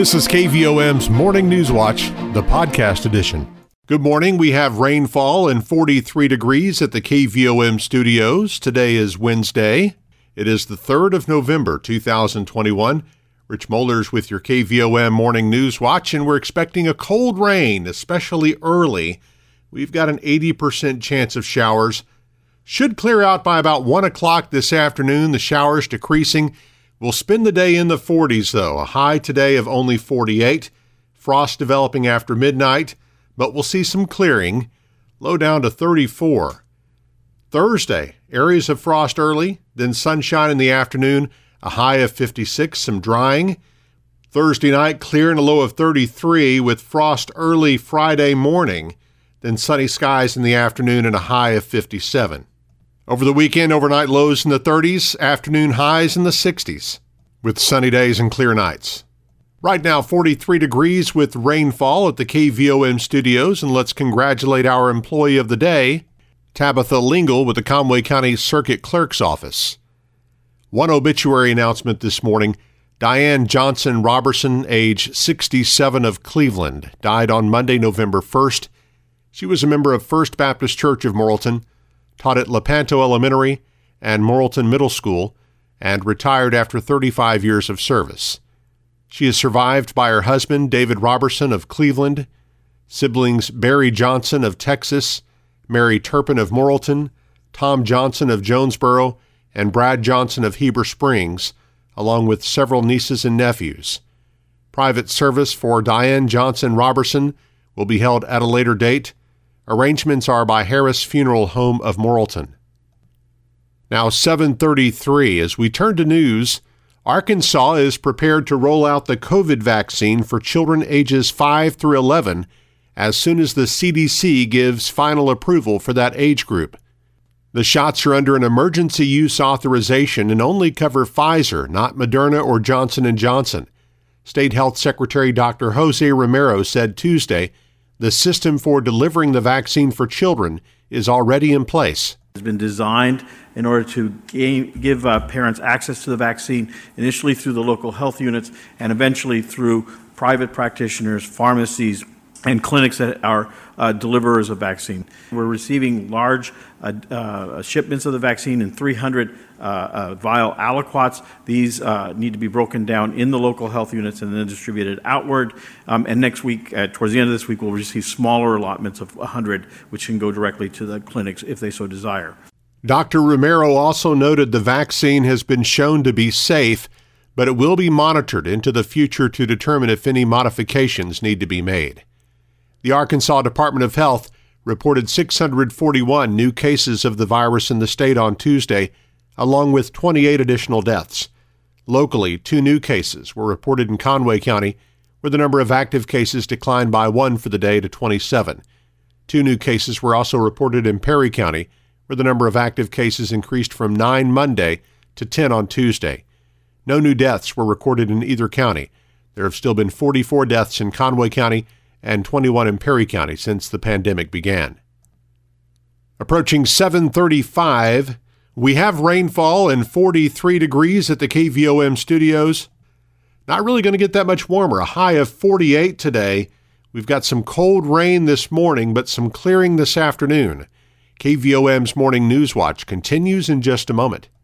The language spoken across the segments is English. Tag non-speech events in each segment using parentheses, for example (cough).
This is KVOM's Morning News Watch, the podcast edition. Good morning. We have rainfall and 43 degrees at the KVOM studios. Today is Wednesday. It is the 3rd of November, 2021. Rich Mollers with your KVOM Morning News Watch, and we're expecting a cold rain, especially early. We've got an 80% chance of showers. Should clear out by about 1 o'clock this afternoon, the showers decreasing We'll spend the day in the 40s, though, a high today of only 48. Frost developing after midnight, but we'll see some clearing, low down to 34. Thursday, areas of frost early, then sunshine in the afternoon, a high of 56, some drying. Thursday night, clear and a low of 33 with frost early Friday morning, then sunny skies in the afternoon and a high of 57. Over the weekend, overnight lows in the 30s, afternoon highs in the 60s, with sunny days and clear nights. Right now, 43 degrees with rainfall at the KVOM studios, and let's congratulate our employee of the day, Tabitha Lingle with the Conway County Circuit Clerk's Office. One obituary announcement this morning Diane Johnson Robertson, age 67 of Cleveland, died on Monday, November 1st. She was a member of First Baptist Church of Morrilton taught at Lepanto Elementary and Morrilton Middle School, and retired after 35 years of service. She is survived by her husband, David Robertson of Cleveland, siblings Barry Johnson of Texas, Mary Turpin of Morrilton, Tom Johnson of Jonesboro, and Brad Johnson of Heber Springs, along with several nieces and nephews. Private service for Diane Johnson Robertson will be held at a later date Arrangements are by Harris Funeral Home of Morrilton. Now 733 as we turn to news, Arkansas is prepared to roll out the COVID vaccine for children ages 5 through 11 as soon as the CDC gives final approval for that age group. The shots are under an emergency use authorization and only cover Pfizer, not Moderna or Johnson & Johnson. State Health Secretary Dr. Jose Romero said Tuesday the system for delivering the vaccine for children is already in place. It's been designed in order to gain, give uh, parents access to the vaccine initially through the local health units and eventually through private practitioners, pharmacies, and clinics that are uh, deliverers of vaccine. We're receiving large uh, uh, shipments of the vaccine in 300 uh, uh, vial aliquots. These uh, need to be broken down in the local health units and then distributed outward. Um, and next week, towards the end of this week, we'll receive smaller allotments of 100, which can go directly to the clinics if they so desire. Dr. Romero also noted the vaccine has been shown to be safe, but it will be monitored into the future to determine if any modifications need to be made. The Arkansas Department of Health reported 641 new cases of the virus in the state on Tuesday, along with 28 additional deaths. Locally, two new cases were reported in Conway County, where the number of active cases declined by one for the day to 27. Two new cases were also reported in Perry County, where the number of active cases increased from 9 Monday to 10 on Tuesday. No new deaths were recorded in either county. There have still been 44 deaths in Conway County and 21 in Perry County since the pandemic began. Approaching 735, we have rainfall and 43 degrees at the KVOM studios. Not really going to get that much warmer. A high of 48 today. We've got some cold rain this morning, but some clearing this afternoon. KVOM's Morning News Watch continues in just a moment.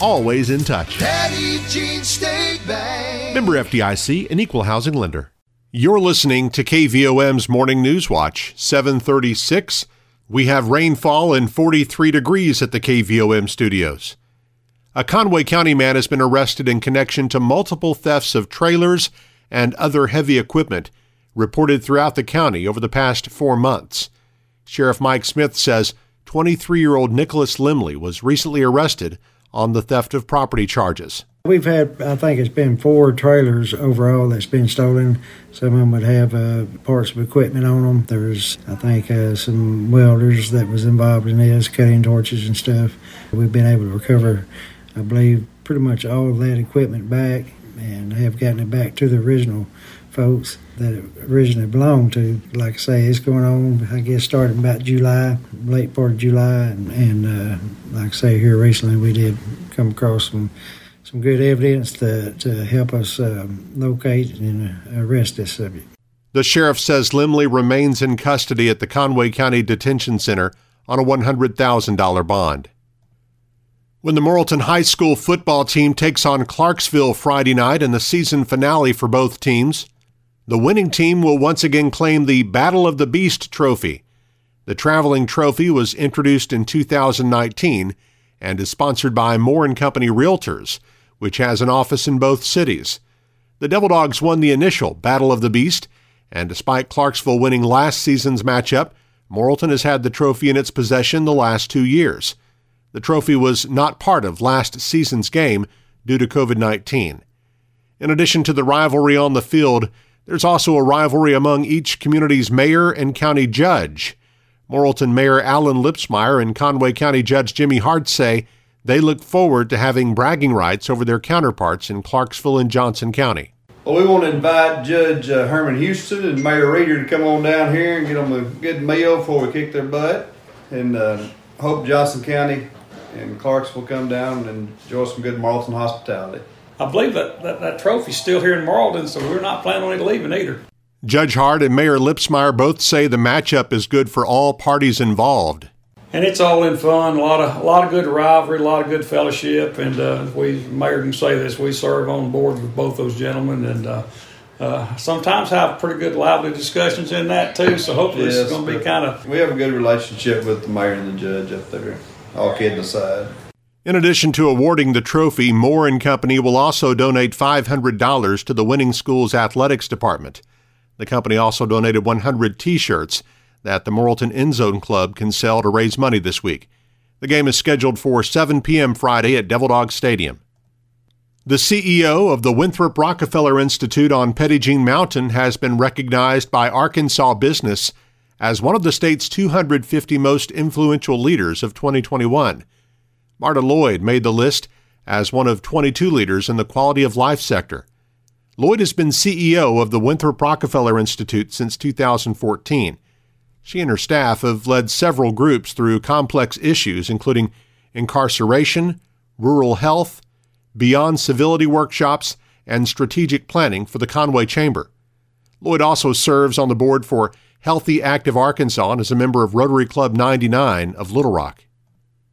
always in touch. Petit Jean State Bank. Member FDIC, an equal housing lender. You're listening to KVOM's Morning News Watch, 736. We have rainfall and 43 degrees at the KVOM studios. A Conway County man has been arrested in connection to multiple thefts of trailers and other heavy equipment reported throughout the county over the past four months. Sheriff Mike Smith says 23 year old Nicholas Limley was recently arrested on the theft of property charges. We've had, I think it's been four trailers overall that's been stolen. Some of them would have uh, parts of equipment on them. There's, I think, uh, some welders that was involved in this, cutting torches and stuff. We've been able to recover, I believe, pretty much all of that equipment back and have gotten it back to the original folks that it originally belonged to. Like I say, it's going on, I guess, starting about July, late part of July. And, and uh, like I say, here recently we did come across some some good evidence to, to help us um, locate and arrest this subject. The sheriff says Limley remains in custody at the Conway County Detention Center on a $100,000 bond. When the Morrilton High School football team takes on Clarksville Friday night in the season finale for both teams, the winning team will once again claim the Battle of the Beast trophy. The traveling trophy was introduced in 2019 and is sponsored by Moore & Company Realtors, which has an office in both cities. The Devil Dogs won the initial Battle of the Beast, and despite Clarksville winning last season's matchup, Morrilton has had the trophy in its possession the last two years. The trophy was not part of last season's game due to COVID 19. In addition to the rivalry on the field, there's also a rivalry among each community's mayor and county judge. Morrilton Mayor Alan Lipsmeyer and Conway County Judge Jimmy Hart say they look forward to having bragging rights over their counterparts in Clarksville and Johnson County. Well, we want to invite Judge uh, Herman Houston and Mayor Reeder to come on down here and get them a good meal before we kick their butt. And uh, hope Johnson County and Clarksville come down and enjoy some good Morrilton hospitality. I believe that, that, that trophy's still here in Morrilton, so we're not planning on it leaving either. Judge Hart and Mayor Lipsmeyer both say the matchup is good for all parties involved. And it's all in fun. A lot of a lot of good rivalry, a lot of good fellowship, and uh, we Mayor can say this: we serve on board with both those gentlemen, and uh, uh, sometimes have pretty good lively discussions in that too. So hopefully yes, it's going to be kind of. We have a good relationship with the mayor and the judge up there. All kidding aside. In addition to awarding the trophy, Moore and Company will also donate $500 to the winning school's athletics department. The company also donated 100 T-shirts that the Morrilton End Zone Club can sell to raise money this week. The game is scheduled for 7 p.m. Friday at Devil Dog Stadium. The CEO of the Winthrop Rockefeller Institute on Petit Mountain has been recognized by Arkansas Business as one of the state's 250 most influential leaders of 2021. Marta Lloyd made the list as one of 22 leaders in the quality of life sector. Lloyd has been CEO of the Winthrop Rockefeller Institute since 2014. She and her staff have led several groups through complex issues, including incarceration, rural health, beyond civility workshops, and strategic planning for the Conway Chamber. Lloyd also serves on the board for Healthy Active Arkansas and is a member of Rotary Club 99 of Little Rock.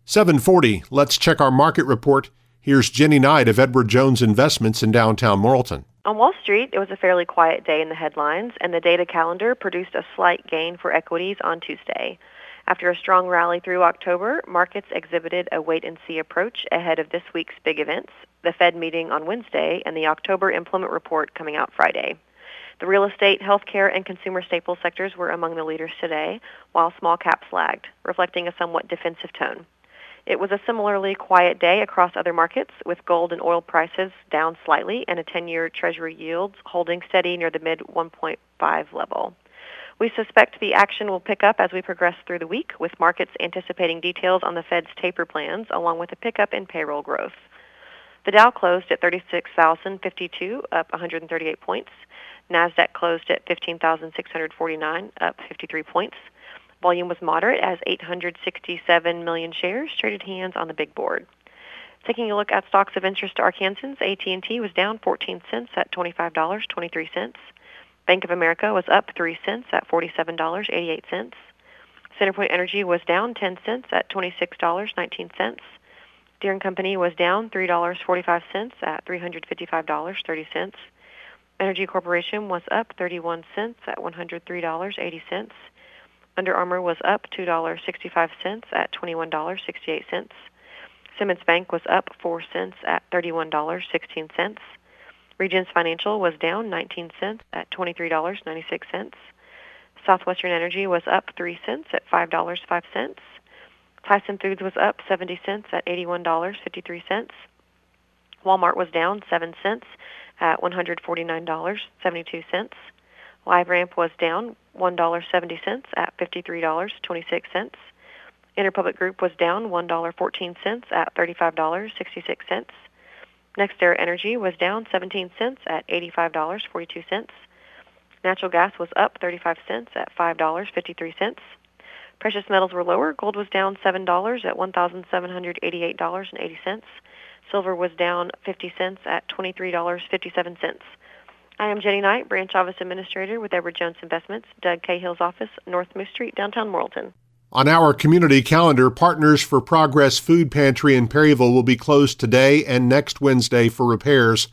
740, let's check our market report. Here's Jenny Knight of Edward Jones Investments in downtown Morrilton. On Wall Street, it was a fairly quiet day in the headlines, and the data calendar produced a slight gain for equities on Tuesday. After a strong rally through October, markets exhibited a wait and see approach ahead of this week's big events, the Fed meeting on Wednesday and the October employment report coming out Friday. The real estate, healthcare, and consumer staple sectors were among the leaders today, while small caps lagged, reflecting a somewhat defensive tone. It was a similarly quiet day across other markets, with gold and oil prices down slightly and a 10-year Treasury yield holding steady near the mid 1.5 level. We suspect the action will pick up as we progress through the week, with markets anticipating details on the Fed's taper plans, along with a pickup in payroll growth. The Dow closed at 36,052, up 138 points. Nasdaq closed at 15,649, up 53 points. Volume was moderate as 867 million shares traded hands on the big board. Taking a look at stocks of interest to Arkansans, AT&T was down 14 cents at $25.23. Bank of America was up 3 cents at $47.88. Centerpoint Energy was down 10 cents at $26.19. Deere & Company was down $3.45 at $355.30. Entergy Corporation was up 31 cents at $103.80. Under Armour was up $2.65 at $21.68. Simmons Bank was up 4 cents at $31.16. Regions Financial was down 19 cents at $23.96. Southwestern Energy was up 3 cents at $5.05. Tyson Foods was up 70 cents at $81.53. Walmart was down 7 cents at $149.72. LiveRamp was down $1.70 at $53.26. Interpublic Group was down $1.14 at $35.66. NextEra Energy was down 17 cents at $85.42. Natural gas was up 35 cents at $5.53. Precious metals were lower. Gold was down $7 at $1,788.80. Silver was down 50 cents at $23.57. I am Jenny Knight, Branch Office Administrator with Edward Jones Investments, Doug Cahill's office, North Moose Street, downtown Morrilton. On our community calendar, Partners for Progress Food Pantry in Perryville will be closed today and next Wednesday for repairs.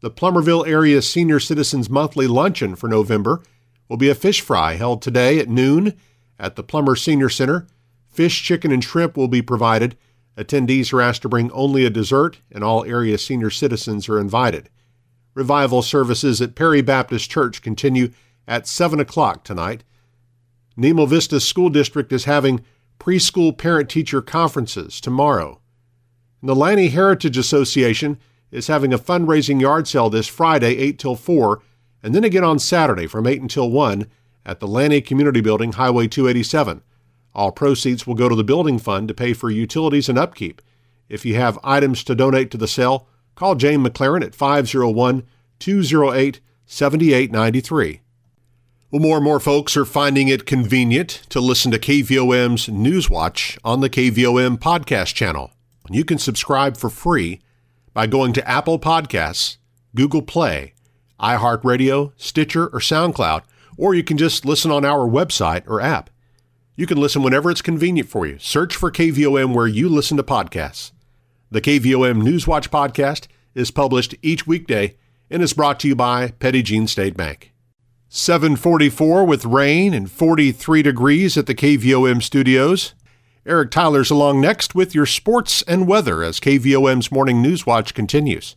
The Plumerville Area Senior Citizens Monthly Luncheon for November will be a fish fry held today at noon at the Plummer Senior Center. Fish, chicken, and shrimp will be provided. Attendees are asked to bring only a dessert, and all area senior citizens are invited. Revival services at Perry Baptist Church continue at 7 o'clock tonight. Nemo Vista School District is having preschool parent teacher conferences tomorrow. And the Lanty Heritage Association is having a fundraising yard sale this Friday, 8 till 4, and then again on Saturday from 8 until 1 at the Lanty Community Building, Highway 287. All proceeds will go to the building fund to pay for utilities and upkeep. If you have items to donate to the sale, call Jane McLaren at 501 208 7893. Well, more and more folks are finding it convenient to listen to KVOM's Newswatch on the KVOM podcast channel. You can subscribe for free by going to Apple Podcasts, Google Play, iHeartRadio, Stitcher, or SoundCloud, or you can just listen on our website or app. You can listen whenever it's convenient for you. Search for KVOM where you listen to podcasts. The KVOM Newswatch podcast is published each weekday and is brought to you by Petit Jean State Bank. 744 with rain and 43 degrees at the KVOM studios. Eric Tyler's along next with your sports and weather as KVOM's Morning News Watch continues.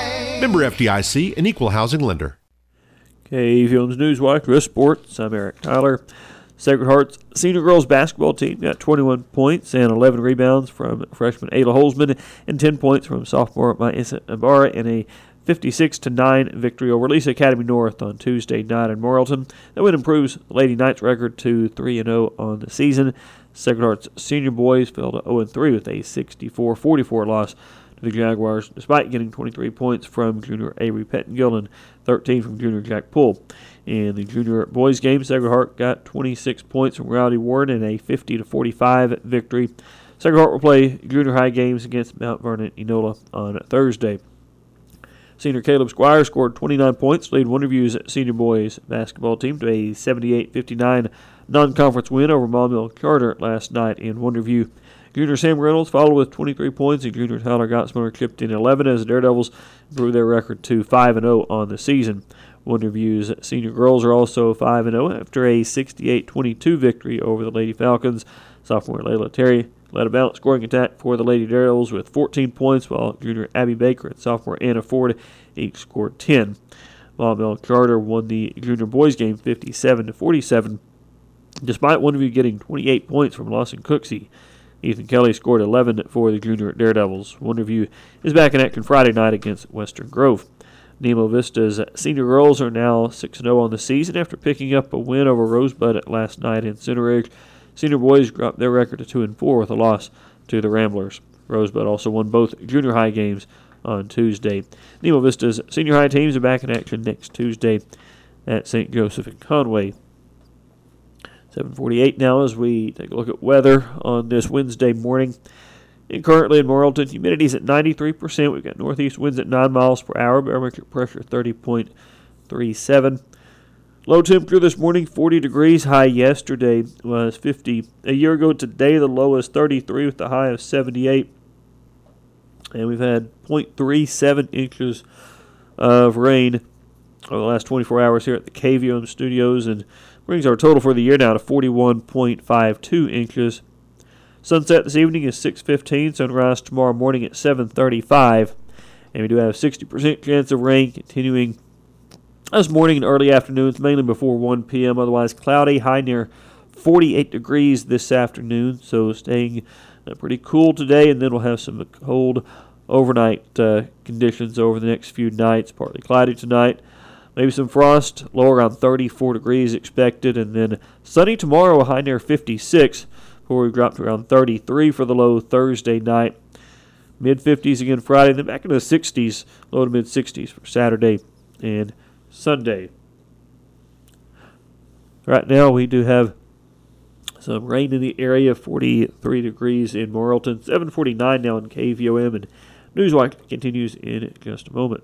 Member FDIC, an equal housing lender. KVOM's Newswatch with sports. I'm Eric Tyler. Sacred Heart's senior girls basketball team got 21 points and 11 rebounds from freshman Ayla Holzman and 10 points from sophomore Maisa Ibarra in a 56 to 9 victory over Lisa Academy North on Tuesday night in Morrilton. That win improves Lady Knights record to 3 0 on the season. Sacred Heart's senior boys fell to 0 3 with a 64 44 loss the Jaguars, despite getting 23 points from junior Avery Pettingill and 13 from junior Jack Poole. In the junior boys game, Sacred Heart got 26 points from Rowdy Warren in a 50 to 45 victory. Sacred Heart will play junior high games against Mount Vernon Enola on Thursday. Senior Caleb Squire scored 29 points, lead Wonderview's senior boys basketball team to a 78 59 non conference win over Maumelle Charter last night in Wonderview. Junior Sam Reynolds followed with 23 points, and junior Tyler Gottsmoor chipped in 11 as the Daredevils improved their record to 5 0 on the season. Wonderview's senior girls are also 5 0 after a 68 22 victory over the Lady Falcons. Sophomore Layla Terry led a balanced scoring attack for the Lady Daredevils with 14 points, while junior Abby Baker and sophomore Anna Ford each scored 10. Maumelle Charter won the junior boys game 57 to 47, despite Wonderview getting 28 points from Lawson Cooksey. Ethan Kelly scored 11 for the junior Daredevils. Wonderview is back in action Friday night against Western Grove. Nemo Vista's senior girls are now 6 0 on the season after picking up a win over Rosebud last night in Center Ridge. Senior boys dropped their record to 2 and 4 with a loss to the Ramblers. Rosebud also won both junior high games on Tuesday. Nemo Vista's senior high teams are back in action next Tuesday at St. Joseph and Conway. 748 now as we take a look at weather on this Wednesday morning. And currently in Morrilton, humidity is at 93%. We've got northeast winds at 9 miles per hour, barometric pressure 30.37. Low temperature this morning, 40 degrees. High yesterday was 50. A year ago today, the low is 33 with the high of 78. and we've had 0.37 inches of rain over the last 24 hours here at the KVOM studios, and brings our total for the year now to 41.52 inches. Sunset this evening is 6:15. Sunrise tomorrow morning at 7:35, and we do have a 60% chance of rain continuing this morning and early afternoons, mainly before 1 p.m. Otherwise cloudy, high near 48 degrees this afternoon. So staying uh, pretty cool today, and then we'll have some cold overnight uh, conditions over the next few nights. Partly cloudy tonight. Maybe some frost, low around 34 degrees expected, and then sunny tomorrow, high near 56, before we drop to around 33 for the low Thursday night. Mid 50s again Friday, then back into the 60s, low to mid 60s for Saturday and Sunday. Right now, we do have some rain in the area, 43 degrees in Morrilton, 749 now in KVOM, and Newswatch continues in just a moment.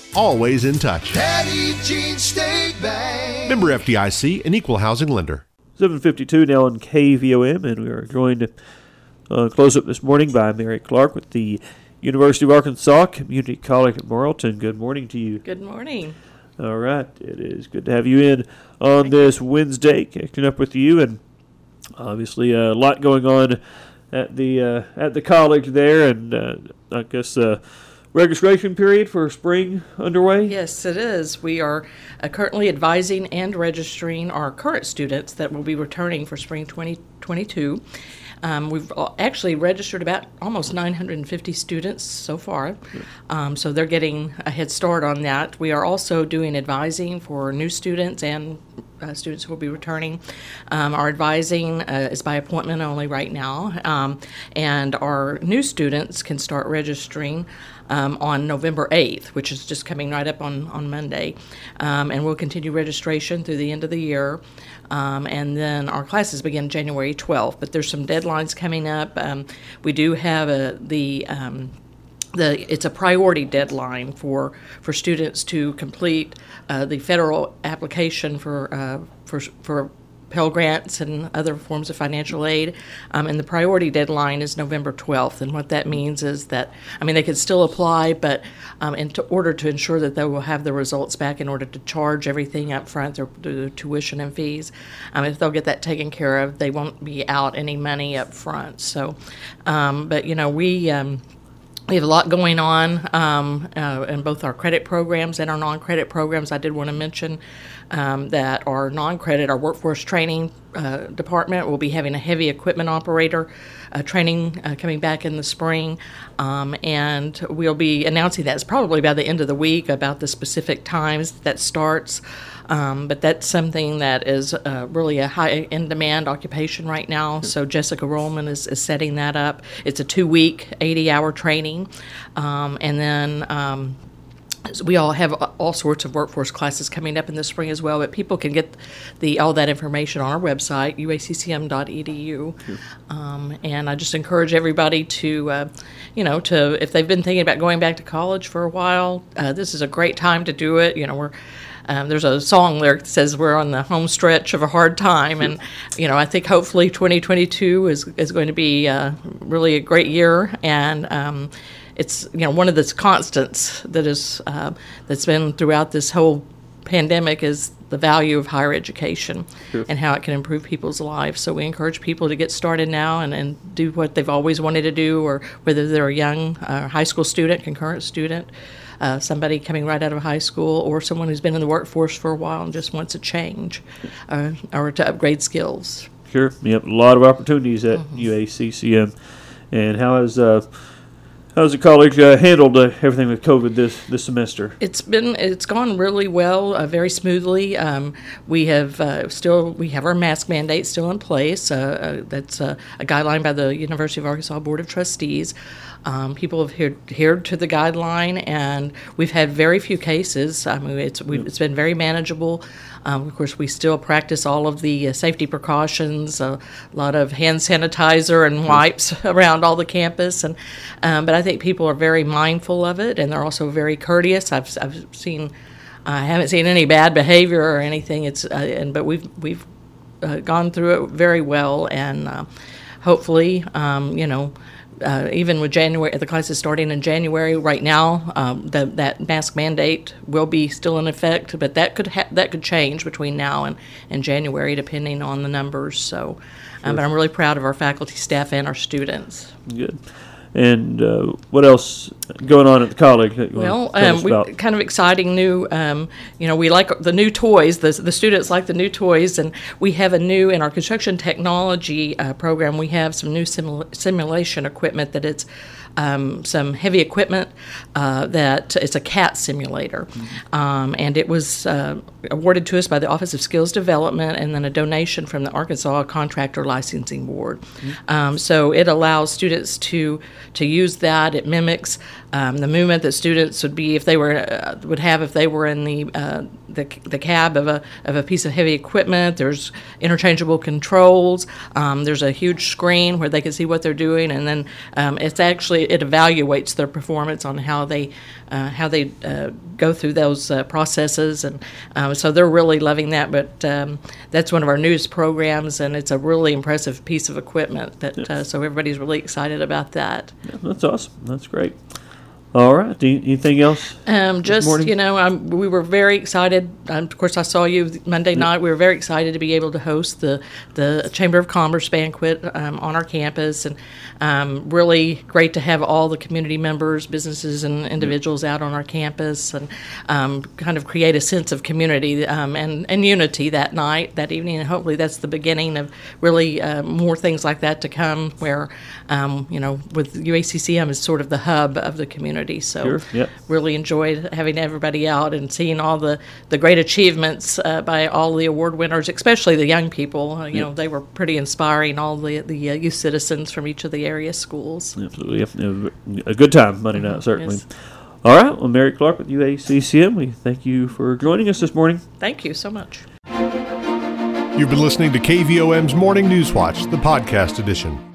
always in touch. Petit Jean State Bank. Member FDIC, an equal housing lender. 752 now on KVOM, and we are joined uh, close up this morning by Mary Clark with the University of Arkansas Community College at Morrilton. Good morning to you. Good morning. All right, it is good to have you in on this Wednesday, catching up with you, and obviously a lot going on at the uh, at the college there, and uh, I guess uh, registration period for spring underway. Yes, it is. We are uh, currently advising and registering our current students that will be returning for spring 2022. Um, we've actually registered about almost 950 students so far, um, so they're getting a head start on that. We are also doing advising for new students and uh, students who will be returning. Um, our advising uh, is by appointment only right now, um, and our new students can start registering um, on November 8th, which is just coming right up on, on Monday. Um, and we'll continue registration through the end of the year. Um, and then our classes begin January 12th, but there's some deadlines coming up. Um, we do have a, the um, the, it's a priority deadline for, for students to complete uh, the federal application for, uh, for, for Pell Grants and other forms of financial aid. Um, and the priority deadline is November 12th. And what that means is that, I mean, they could still apply, but um, in order to ensure that they will have the results back in order to charge everything up front, their, their tuition and fees, um, if they'll get that taken care of, they won't be out any money up front. So, um, but, you know, we. We have a lot going on um, uh, in both our credit programs and our non-credit programs. I did want to mention um, that our non-credit, our workforce training uh, department will be having a heavy equipment operator uh, training uh, coming back in the spring, um, and we'll be announcing that it's probably by the end of the week about the specific times that starts. Um, but that's something that is uh, really a high in demand occupation right now. So Jessica Rollman is, is setting that up. It's a two week, 80 hour training. Um, and then um, we all have all sorts of workforce classes coming up in the spring as well, but people can get the all that information on our website, uaccm.edu. Um, and I just encourage everybody to, uh, you know, to if they've been thinking about going back to college for a while, uh, this is a great time to do it. You know, we're um, there's a song lyric that says we're on the home stretch of a hard time, and you know I think hopefully 2022 is is going to be uh, really a great year, and um, it's you know one of the constants that is uh, that's been throughout this whole pandemic is the value of higher education Sure. and how it can improve people's lives. So we encourage people to get started now and, and do what they've always wanted to do, or whether they're a young uh, high school student, concurrent student, uh, somebody coming right out of high school, or someone who's been in the workforce for a while and just wants a change uh, or to upgrade skills. Sure. Yep. A lot of opportunities at UACCM. And how has uh, How's the college uh, handled uh, everything with COVID this this semester? It's been it's gone really well, uh, very smoothly. Um, we have uh, still we have our mask mandate still in place. Uh, uh, that's a guideline by the University of Arkansas Board of Trustees. Um, people have adhered, to the guideline, and we've had very few cases. I mean, it's it's been very manageable. Um, of course, we still practice all of the uh, safety precautions, a lot of hand sanitizer and wipes (laughs) around all the campus, and um, but I think people are very mindful of it, and they're also very courteous. I've I've seen. I haven't seen any bad behavior or anything. It's uh, and but we've we've uh, gone through it very well, and uh, hopefully, um, you know, uh, even with January, the classes starting in January, right now, um, the, that mask mandate will be still in effect, but that could ha- that could change between now and, and January, depending on the numbers. So, um, but I'm really proud of our faculty, staff, and our students. Good. And uh, what else going on at the college? well, um, we kind of exciting new. Um, you know, we like the new toys. The the students like the new toys, and we have a new in our construction technology uh, program. We have some new simula- simulation equipment that it's um, some heavy equipment uh, that it's a CAT simulator. Mm-hmm. Um, and it was uh, awarded to us by the Office of Skills Development and then a donation from the Arkansas Contractor Licensing Board. Mm-hmm. Um, so it allows students to, to use that. It mimics um, the movement that students would be if they were uh, would have if they were in the, uh, the the cab of a of a piece of heavy equipment. There's interchangeable controls. Um, there's a huge screen where they can see what they're doing, and then um, it's actually it evaluates their performance on how they uh, how they uh, go through those uh, processes, and um, so they're really loving that. But um, that's one of our newest programs, and it's a really impressive piece of equipment. That uh, so everybody's really excited about that. Yeah, that's awesome. That's great. All right. Anything else? Um, just you know, um, we were very excited. Um, of course, I saw you Monday night. We were very excited to be able to host the the Chamber of Commerce banquet um, on our campus, and um, really great to have all the community members, businesses, and individuals out on our campus, and um, kind of create a sense of community and and unity that night, that evening, and hopefully that's the beginning of really uh, more things like that to come. Where you know, with UACCM is sort of the hub of the community community. So sure. yep. really enjoyed having everybody out and seeing all the, the great achievements uh, by all the award winners, especially the young people. Uh, you yep. know, they were pretty inspiring. All the the uh, youth citizens from each of the area schools. Absolutely, a good time Monday night certainly. Yes. All right. Well, Mary Clark with UACCM, we thank you for joining us this morning. Thank you so much. You've been listening to KVOM's Morning News Watch, the podcast edition.